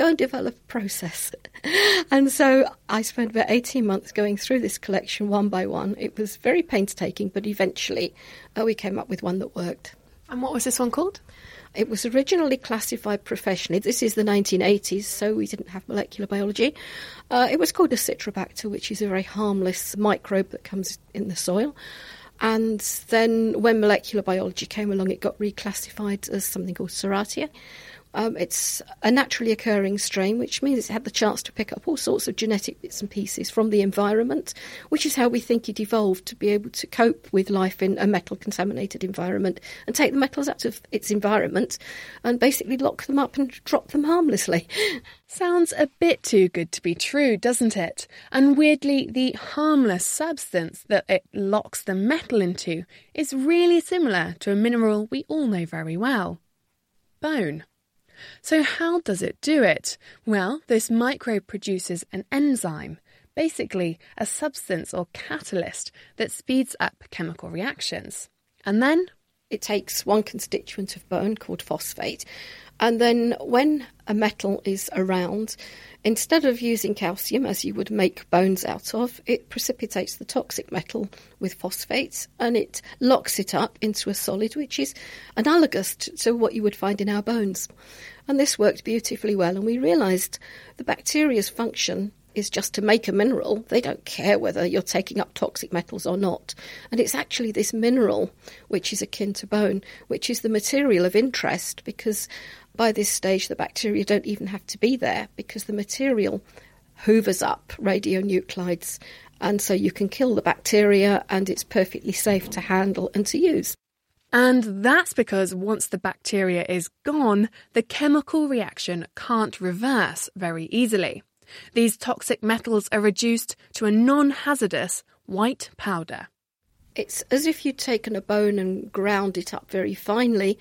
Speaker 13: go and develop a process. [LAUGHS] and so I spent about 18 months going through this collection one by one. It was very painstaking, but eventually uh, we came up with one that worked.
Speaker 18: And what was this one called?
Speaker 13: It was originally classified professionally. This is the 1980s, so we didn't have molecular biology. Uh, it was called a citrobacter, which is a very harmless microbe that comes in the soil. And then when molecular biology came along, it got reclassified as something called Serratia. Um, it's a naturally occurring strain, which means it's had the chance to pick up all sorts of genetic bits and pieces from the environment, which is how we think it evolved to be able to cope with life in a metal contaminated environment and take the metals out of its environment and basically lock them up and drop them harmlessly. [LAUGHS]
Speaker 12: Sounds a bit too good to be true, doesn't it? And weirdly, the harmless substance that it locks the metal into is really similar to a mineral we all know very well bone. So, how does it do it? Well, this microbe produces an enzyme, basically a substance or catalyst that speeds up chemical reactions. And then
Speaker 13: it takes one constituent of bone called phosphate. And then when a metal is around, instead of using calcium as you would make bones out of, it precipitates the toxic metal with phosphates and it locks it up into a solid which is analogous to what you would find in our bones. And this worked beautifully well. And we realised the bacteria's function is just to make a mineral. They don't care whether you're taking up toxic metals or not. And it's actually this mineral, which is akin to bone, which is the material of interest because by this stage the bacteria don't even have to be there because the material hoovers up radionuclides. And so you can kill the bacteria and it's perfectly safe to handle and to use.
Speaker 12: And that's because once the bacteria is gone, the chemical reaction can't reverse very easily. These toxic metals are reduced to a non hazardous white powder.
Speaker 13: It's as if you'd taken a bone and ground it up very finely.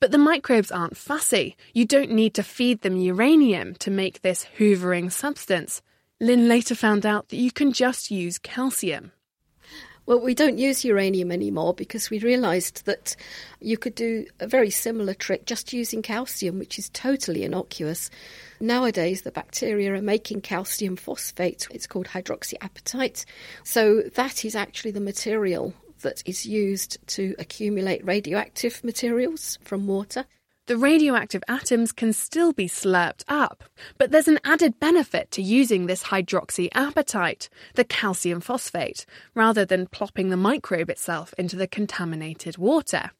Speaker 12: But the microbes aren't fussy. You don't need to feed them uranium to make this hoovering substance. Lynne later found out that you can just use calcium.
Speaker 13: Well, we don't use uranium anymore because we realised that you could do a very similar trick just using calcium, which is totally innocuous. Nowadays, the bacteria are making calcium phosphate. It's called hydroxyapatite. So that is actually the material that is used to accumulate radioactive materials from water.
Speaker 12: The radioactive atoms can still be slurped up, but there's an added benefit to using this hydroxyapatite, the calcium phosphate, rather than plopping the microbe itself into the contaminated water.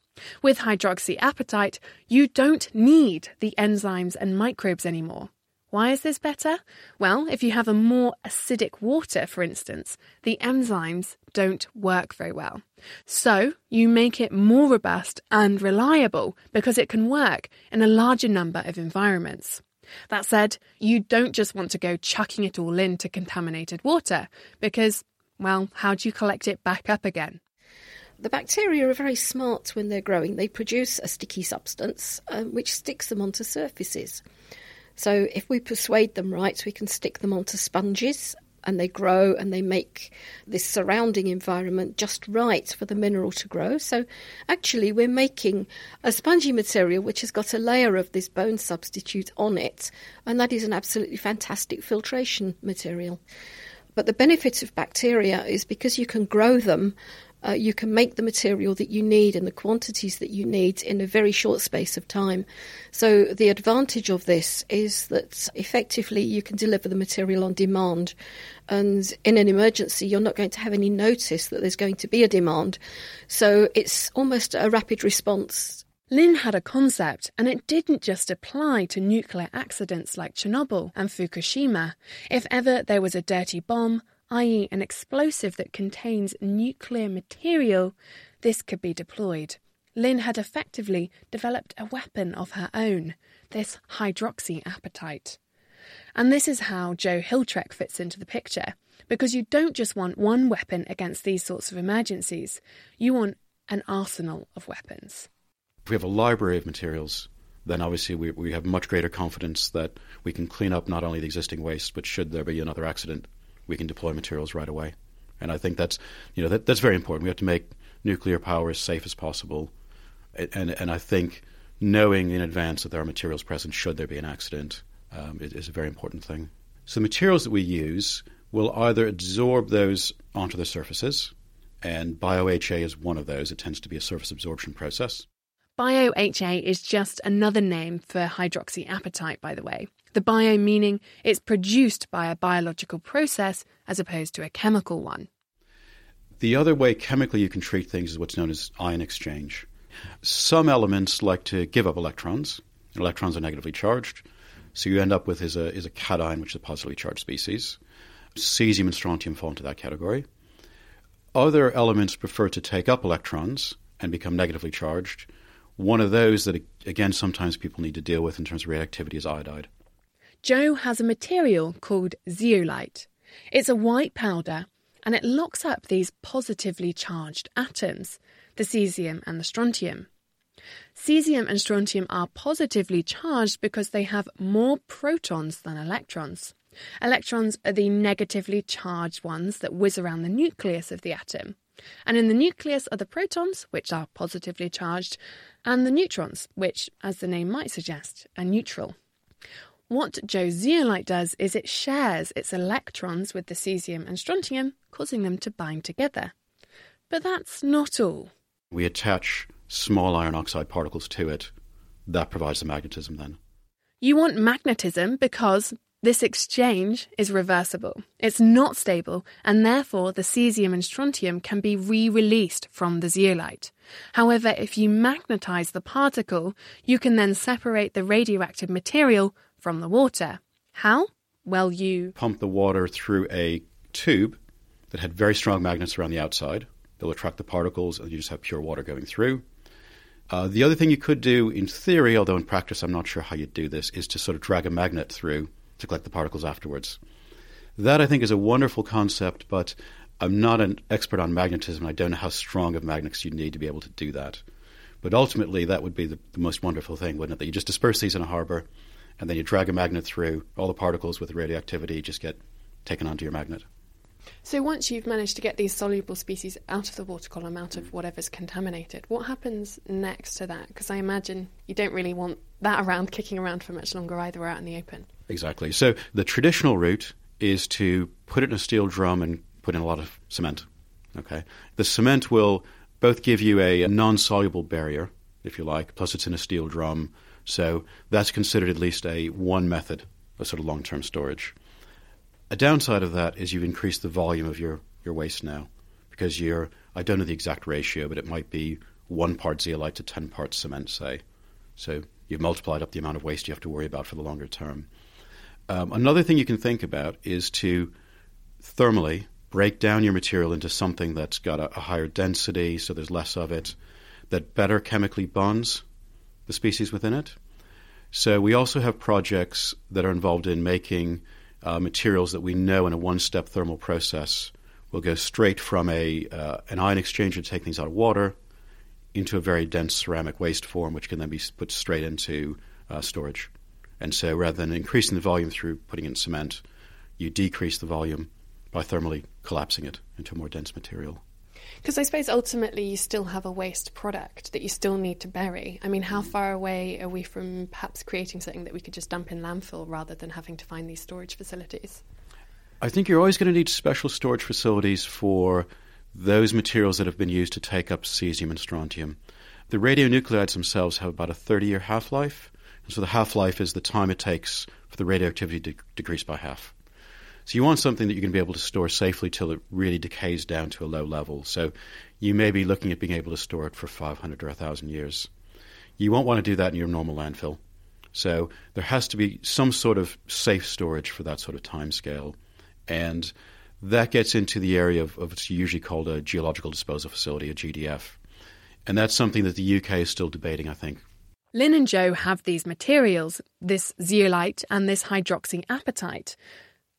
Speaker 12: With hydroxyapatite, you don't need the enzymes and microbes anymore. Why is this better? Well, if you have a more acidic water, for instance, the enzymes don't work very well. So, you make it more robust and reliable because it can work in a larger number of environments. That said, you don't just want to go chucking it all into contaminated water because, well, how do you collect it back up again?
Speaker 13: The bacteria are very smart when they're growing. They produce a sticky substance um, which sticks them onto surfaces. So if we persuade them right, we can stick them onto sponges and they grow and they make this surrounding environment just right for the mineral to grow. So actually, we're making a spongy material which has got a layer of this bone substitute on it, and that is an absolutely fantastic filtration material. But the benefit of bacteria is because you can grow them uh, you can make the material that you need in the quantities that you need in a very short space of time. So, the advantage of this is that effectively you can deliver the material on demand. And in an emergency, you're not going to have any notice that there's going to be a demand. So, it's almost a rapid response.
Speaker 12: Lynne had a concept, and it didn't just apply to nuclear accidents like Chernobyl and Fukushima. If ever there was a dirty bomb, i.e., an explosive that contains nuclear material, this could be deployed. Lynne had effectively developed a weapon of her own, this hydroxyapatite. And this is how Joe Hriljac fits into the picture, because you don't just want one weapon against these sorts of emergencies, you want an arsenal of weapons.
Speaker 14: If we have a library of materials, then obviously we, we have much greater confidence that we can clean up not only the existing waste, but should there be another accident, we can deploy materials right away. And I think that's you know that, that's very important. We have to make nuclear power as safe as possible, and and I think knowing in advance that there are materials present should there be an accident um, is, is a very important thing. So the materials that we use will either absorb those onto the surfaces, and BioHA is one of those. It tends to be a surface absorption process.
Speaker 12: BioHA is just another name for hydroxyapatite, by the way. The bio meaning it's produced by a biological process as opposed to a chemical one.
Speaker 14: The other way chemically you can treat things is what's known as ion exchange. Some elements like to give up electrons. Electrons are negatively charged, so you end up with is a, is a cation, which is a positively charged species. Cesium and strontium fall into that category. Other elements prefer to take up electrons and become negatively charged. One of those that, again, sometimes people need to deal with in terms of reactivity is iodide.
Speaker 12: Joe has a material called zeolite. It's a white powder and it locks up these positively charged atoms, the cesium and the strontium. Cesium and strontium are positively charged because they have more protons than electrons. Electrons are the negatively charged ones that whiz around the nucleus of the atom. And in the nucleus are the protons, which are positively charged, and the neutrons, which, as the name might suggest, are neutral. What Joe's zeolite does is it shares its electrons with the cesium and strontium, causing them to bind together. But that's not all.
Speaker 14: We attach small iron oxide particles to it. That provides the magnetism then.
Speaker 12: You want magnetism because this exchange is reversible. It's not stable, and therefore the cesium and strontium can be re released from the zeolite. However, if you magnetize the particle, you can then separate the radioactive material from the water. How? Well, you
Speaker 14: pump the water through a tube that had very strong magnets around the outside. They'll attract the particles, and you just have pure water going through. Uh, the other thing you could do in theory, although in practice I'm not sure how you'd do this, is to sort of drag a magnet through to collect the particles afterwards. That I think is a wonderful concept, but I'm not an expert on magnetism. I don't know how strong of magnets you'd need to be able to do that. But ultimately, that would be the, the most wonderful thing, wouldn't it? That you just disperse these in a harbor, and then you drag a magnet through, all the particles with the radioactivity just get taken onto your magnet.
Speaker 15: So once you've managed to get these soluble species out of the water column, out of whatever's contaminated, what happens next to that? Because I imagine you don't really want that around kicking around for much longer either out in the open.
Speaker 14: Exactly. So the traditional route is to put it in a steel drum and put in a lot of cement. Okay. The cement will both give you a, a non-soluble barrier, if you like, plus it's in a steel drum. So that's considered at least a one method of sort of long-term storage. A downside of that is you've increased the volume of your, your waste now because you're, I don't know the exact ratio, but it might be one part zeolite to 10 parts cement, say. So you've multiplied up the amount of waste you have to worry about for the longer term. Um, another thing you can think about is to thermally break down your material into something that's got a, a higher density, so there's less of it, that better chemically bonds the species within it. So we also have projects that are involved in making uh, materials that we know in a one-step thermal process will go straight from a uh, an ion exchanger to take things out of water into a very dense ceramic waste form, which can then be put straight into uh, storage. And so, rather than increasing the volume through putting in cement, you decrease the volume by thermally collapsing it into a more dense material.
Speaker 15: Because I suppose ultimately you still have a waste product that you still need to bury. I mean, how mm. far away are we from perhaps creating something that we could just dump in landfill rather than having to find these storage facilities?
Speaker 14: I think you're always going to need special storage facilities for those materials that have been used to take up cesium and strontium. The radionuclides themselves have about a 30 year half life. And so the half life is the time it takes for the radioactivity to decrease by half. So you want something that you're going to be able to store safely till it really decays down to a low level. So you may be looking at being able to store it for 500 or 1,000 years. You won't want to do that in your normal landfill. So there has to be some sort of safe storage for that sort of time scale. And that gets into the area of, of what's usually called a geological disposal facility, a GDF. And that's something that the UK is still debating, I think.
Speaker 12: Lynne and Joe have these materials, this zeolite and this hydroxyapatite.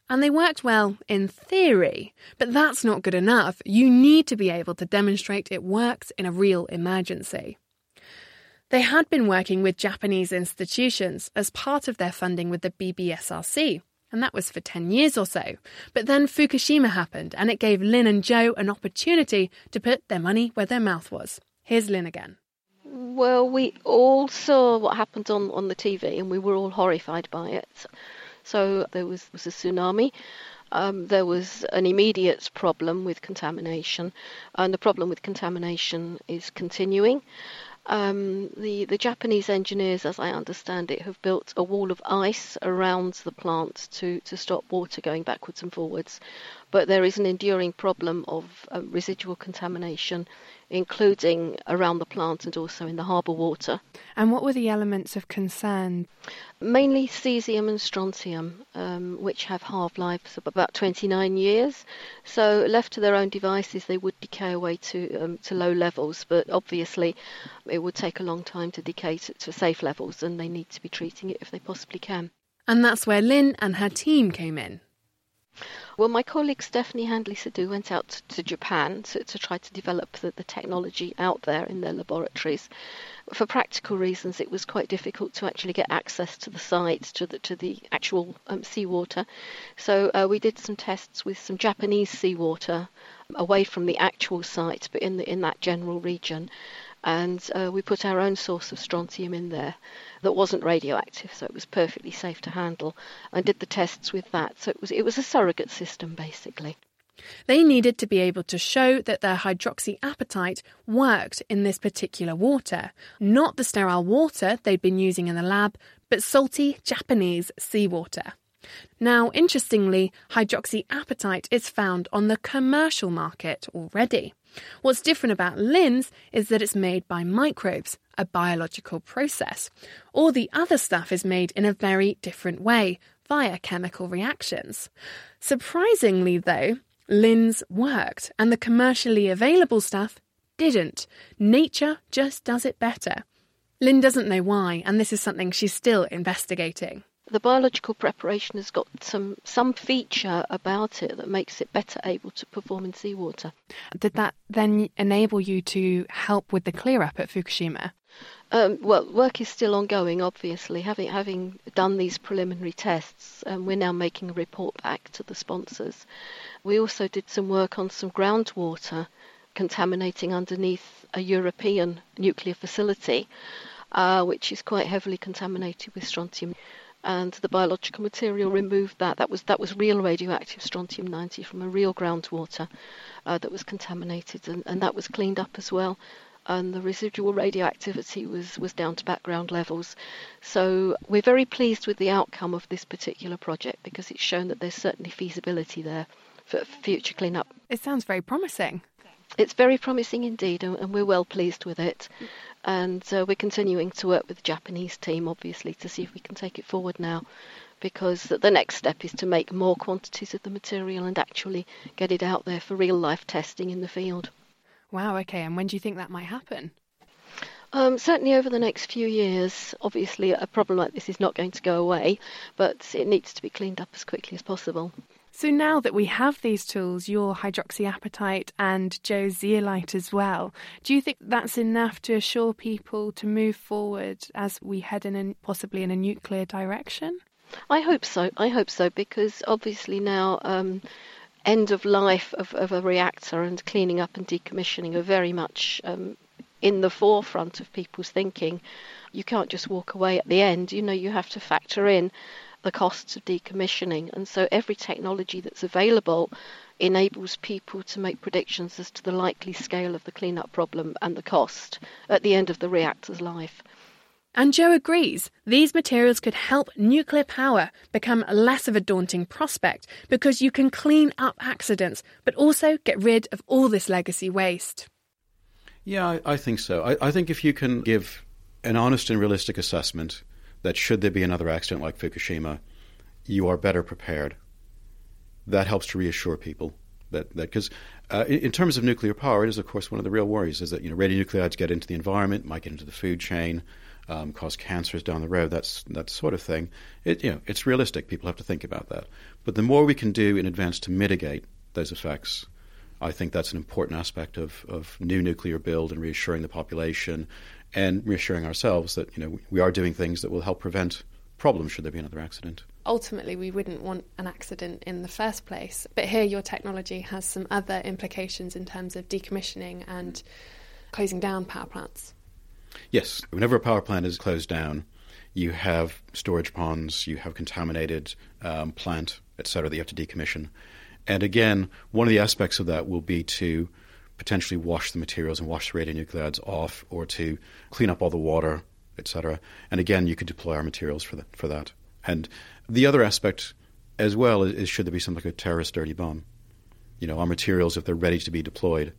Speaker 12: And they worked well in theory, but that's not good enough. You need to be able to demonstrate it works in a real emergency. They had been working with Japanese institutions as part of their funding with the BBSRC, and that was for 10 years or so. But then Fukushima happened, and it gave Lynne and Joe an opportunity to put their money where their mouth was. Here's Lynne again.
Speaker 13: Well, we all saw what happened on, on the TV, and we were all horrified by it. So there was, was a tsunami. Um, there was an immediate problem with contamination, and the problem with contamination is continuing. Um, the, the Japanese engineers, as I understand it, have built a wall of ice around the plant to, to stop water going backwards and forwards. But there is an enduring problem of uh, residual contamination including around the plant and also in the harbour water.
Speaker 12: And what were the elements of concern?
Speaker 13: Mainly cesium and strontium, um, which have half lives of about 29 years. So, left to their own devices, they would decay away to, um, to low levels, but obviously it would take a long time to decay to, to safe levels, and they need to be treating it if they possibly can.
Speaker 12: And that's where Lynne and her team came in.
Speaker 13: Well, my colleague Stephanie Handley Sadu went out to Japan to, to try to develop the, the technology out there in their laboratories. For practical reasons, it was quite difficult to actually get access to the site, to the to the actual um, seawater. So uh, we did some tests with some Japanese seawater away from the actual site, but in the in that general region and uh, we put our own source of strontium in there that wasn't radioactive, so it was perfectly safe to handle, and did the tests with that. So it was it was a surrogate system basically.
Speaker 12: They needed to be able to show that their hydroxyapatite worked in this particular water, not the sterile water they'd been using in the lab, but salty Japanese seawater. Now, interestingly, hydroxyapatite is found on the commercial market already. What's different about Lynne's is that it's made by microbes, a biological process. All the other stuff is made in a very different way, via chemical reactions. Surprisingly, though, Lynne's worked, and the commercially available stuff didn't. Nature just does it better. Lynne doesn't know why, and this is something she's still investigating
Speaker 13: the biological preparation has got some some feature about it that makes it better able to perform in seawater.
Speaker 12: Did that then enable you to help with the clear up at Fukushima?
Speaker 13: Um, well, work is still ongoing, obviously. Having having done these preliminary tests, um, we're now making a report back to the sponsors. We also did some work on some groundwater contaminating underneath a European nuclear facility, uh, which is quite heavily contaminated with strontium. And the biological material removed that. That was that was real radioactive strontium 90 from a real groundwater uh, that was contaminated, and, and that was cleaned up as well and the residual radioactivity was, was down to background levels. So we're very pleased with the outcome of this particular project because it's shown that there's certainly feasibility there for future cleanup.
Speaker 12: It sounds very promising.
Speaker 13: It's very promising indeed, and we're well pleased with it. And uh, we're continuing to work with the Japanese team, obviously, to see if we can take it forward now. Because the next step is to make more quantities of the material and actually get it out there for real life testing in the field.
Speaker 12: Wow, okay. And when do you think that might happen?
Speaker 13: Um, certainly over the next few years. Obviously, a problem like this is not going to go away, but it needs to be cleaned up as quickly as possible.
Speaker 12: So now that we have these tools, your hydroxyapatite and Joe's zeolite as well, do you think that's enough to assure people to move forward as we head in a, possibly in a nuclear direction?
Speaker 13: I hope so. I hope so because obviously now um, end of life of, of a reactor and cleaning up and decommissioning are very much um, in the forefront of people's thinking. You can't just walk away at the end. You know, you have to factor in the costs of decommissioning. And so every technology that's available enables people to make predictions as to the likely scale of the cleanup problem and the cost at the end of the reactor's life.
Speaker 12: And Joe agrees these materials could help nuclear power become less of a daunting prospect because you can clean up accidents, but also get rid of all this legacy waste.
Speaker 14: Yeah, I, I think so. I, I think if you can give an honest and realistic assessment that should there be another accident like Fukushima, you are better prepared. That helps to reassure people that that because uh, in, in, terms of nuclear power, it is of course one of the real worries is that you know radionuclides get into the environment, might get into the food chain, um, cause cancers down the road. That's that sort of thing. It you know it's realistic. People have to think about that. But the more we can do in advance to mitigate those effects, I think that's an important aspect of, of new nuclear build and reassuring the population and reassuring ourselves that you know we are doing things that will help prevent problems should there be another accident.
Speaker 19: Ultimately, we wouldn't want an accident in the first place. But here, your technology has some other implications in terms of decommissioning and closing down power plants.
Speaker 14: Yes, whenever a power plant is closed down, you have storage ponds, you have contaminated um, plant, etc. that you have to decommission. And again, one of the aspects of that will be to potentially wash the materials and wash the radionuclides off, or to clean up all the water, etc. And again, you could deploy our materials for, the, for that. And the other aspect as well is, is should there be something like a terrorist dirty bomb? You know, our materials, if they're ready to be deployed,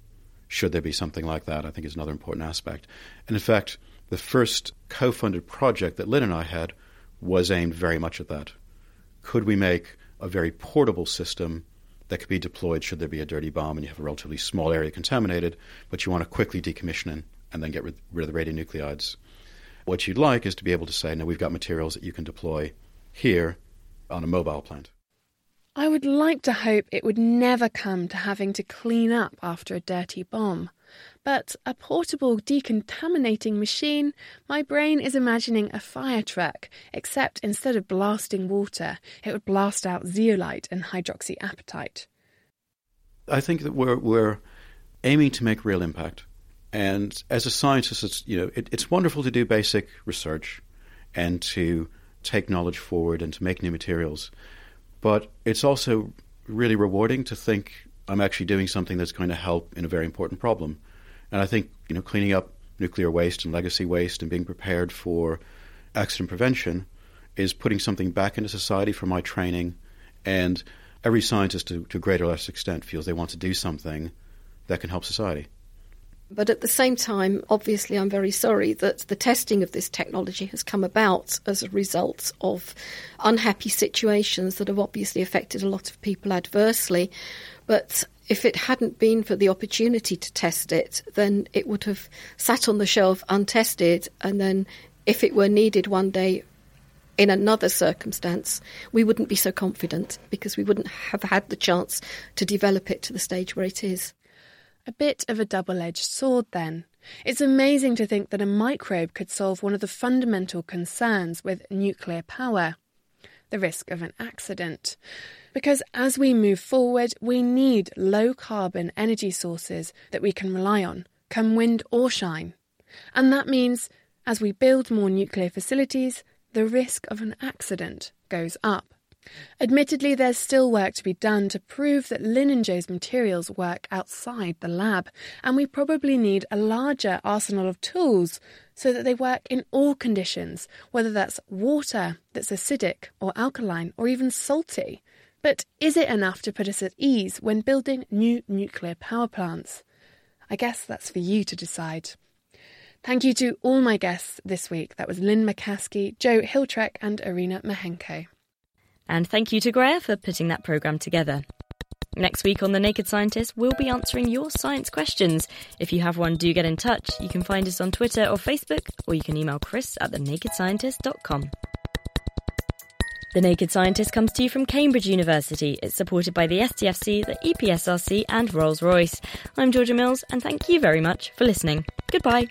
Speaker 14: should there be something like that, I think is another important aspect. And in fact, the first co funded project that Lynne and I had was aimed very much at that. Could we make a very portable system that could be deployed should there be a dirty bomb and you have a relatively small area contaminated, but you want to quickly decommission it and then get rid, rid of the radionuclides? What you'd like is to be able to say, now we've got materials that you can deploy here on a mobile plant.
Speaker 12: I would like to hope it would never come to having to clean up after a dirty bomb. But a portable decontaminating machine, my brain is imagining a fire truck, except instead of blasting water, it would blast out zeolite and hydroxyapatite.
Speaker 14: I think that we're, we're aiming to make real impact. And as a scientist, it's, you know, it, it's wonderful to do basic research and to take knowledge forward and to make new materials. But it's also really rewarding to think I'm actually doing something that's going to help in a very important problem. And I think, you know, cleaning up nuclear waste and legacy waste and being prepared for accident prevention is putting something back into society from my training. And every scientist, to, to a greater or less extent, feels they want to do something that can help society.
Speaker 13: But at the same time, obviously, I'm very sorry that the testing of this technology has come about as a result of unhappy situations that have obviously affected a lot of people adversely. But if it hadn't been for the opportunity to test it, then it would have sat on the shelf untested. And then, if it were needed one day in another circumstance, we wouldn't be so confident because we wouldn't have had the chance to develop it to the stage where it is.
Speaker 12: A bit of a double edged sword, then. It's amazing to think that a microbe could solve one of the fundamental concerns with nuclear power the risk of an accident. Because as we move forward, we need low carbon energy sources that we can rely on, come wind or shine. And that means as we build more nuclear facilities, the risk of an accident goes up. Admittedly, there's still work to be done to prove that Lynne and Joe's materials work outside the lab, and we probably need a larger arsenal of tools so that they work in all conditions, whether that's water that's acidic or alkaline or even salty. But is it enough to put us at ease when building new nuclear power plants? I guess that's for you to decide. Thank you to all my guests this week. That was Lynne Macaskie, Joe Hriljac, and Irina Mahenko.
Speaker 1: And thank you to Greer for putting that programme together. Next week on The Naked Scientist, we'll be answering your science questions. If you have one, do get in touch. You can find us on Twitter or Facebook, or you can email chris at thenakedscientist.com. The Naked Scientist comes to you from Cambridge University. It's supported by the STFC, the EPSRC, and Rolls Royce. I'm Georgia Mills, and thank you very much for listening. Goodbye.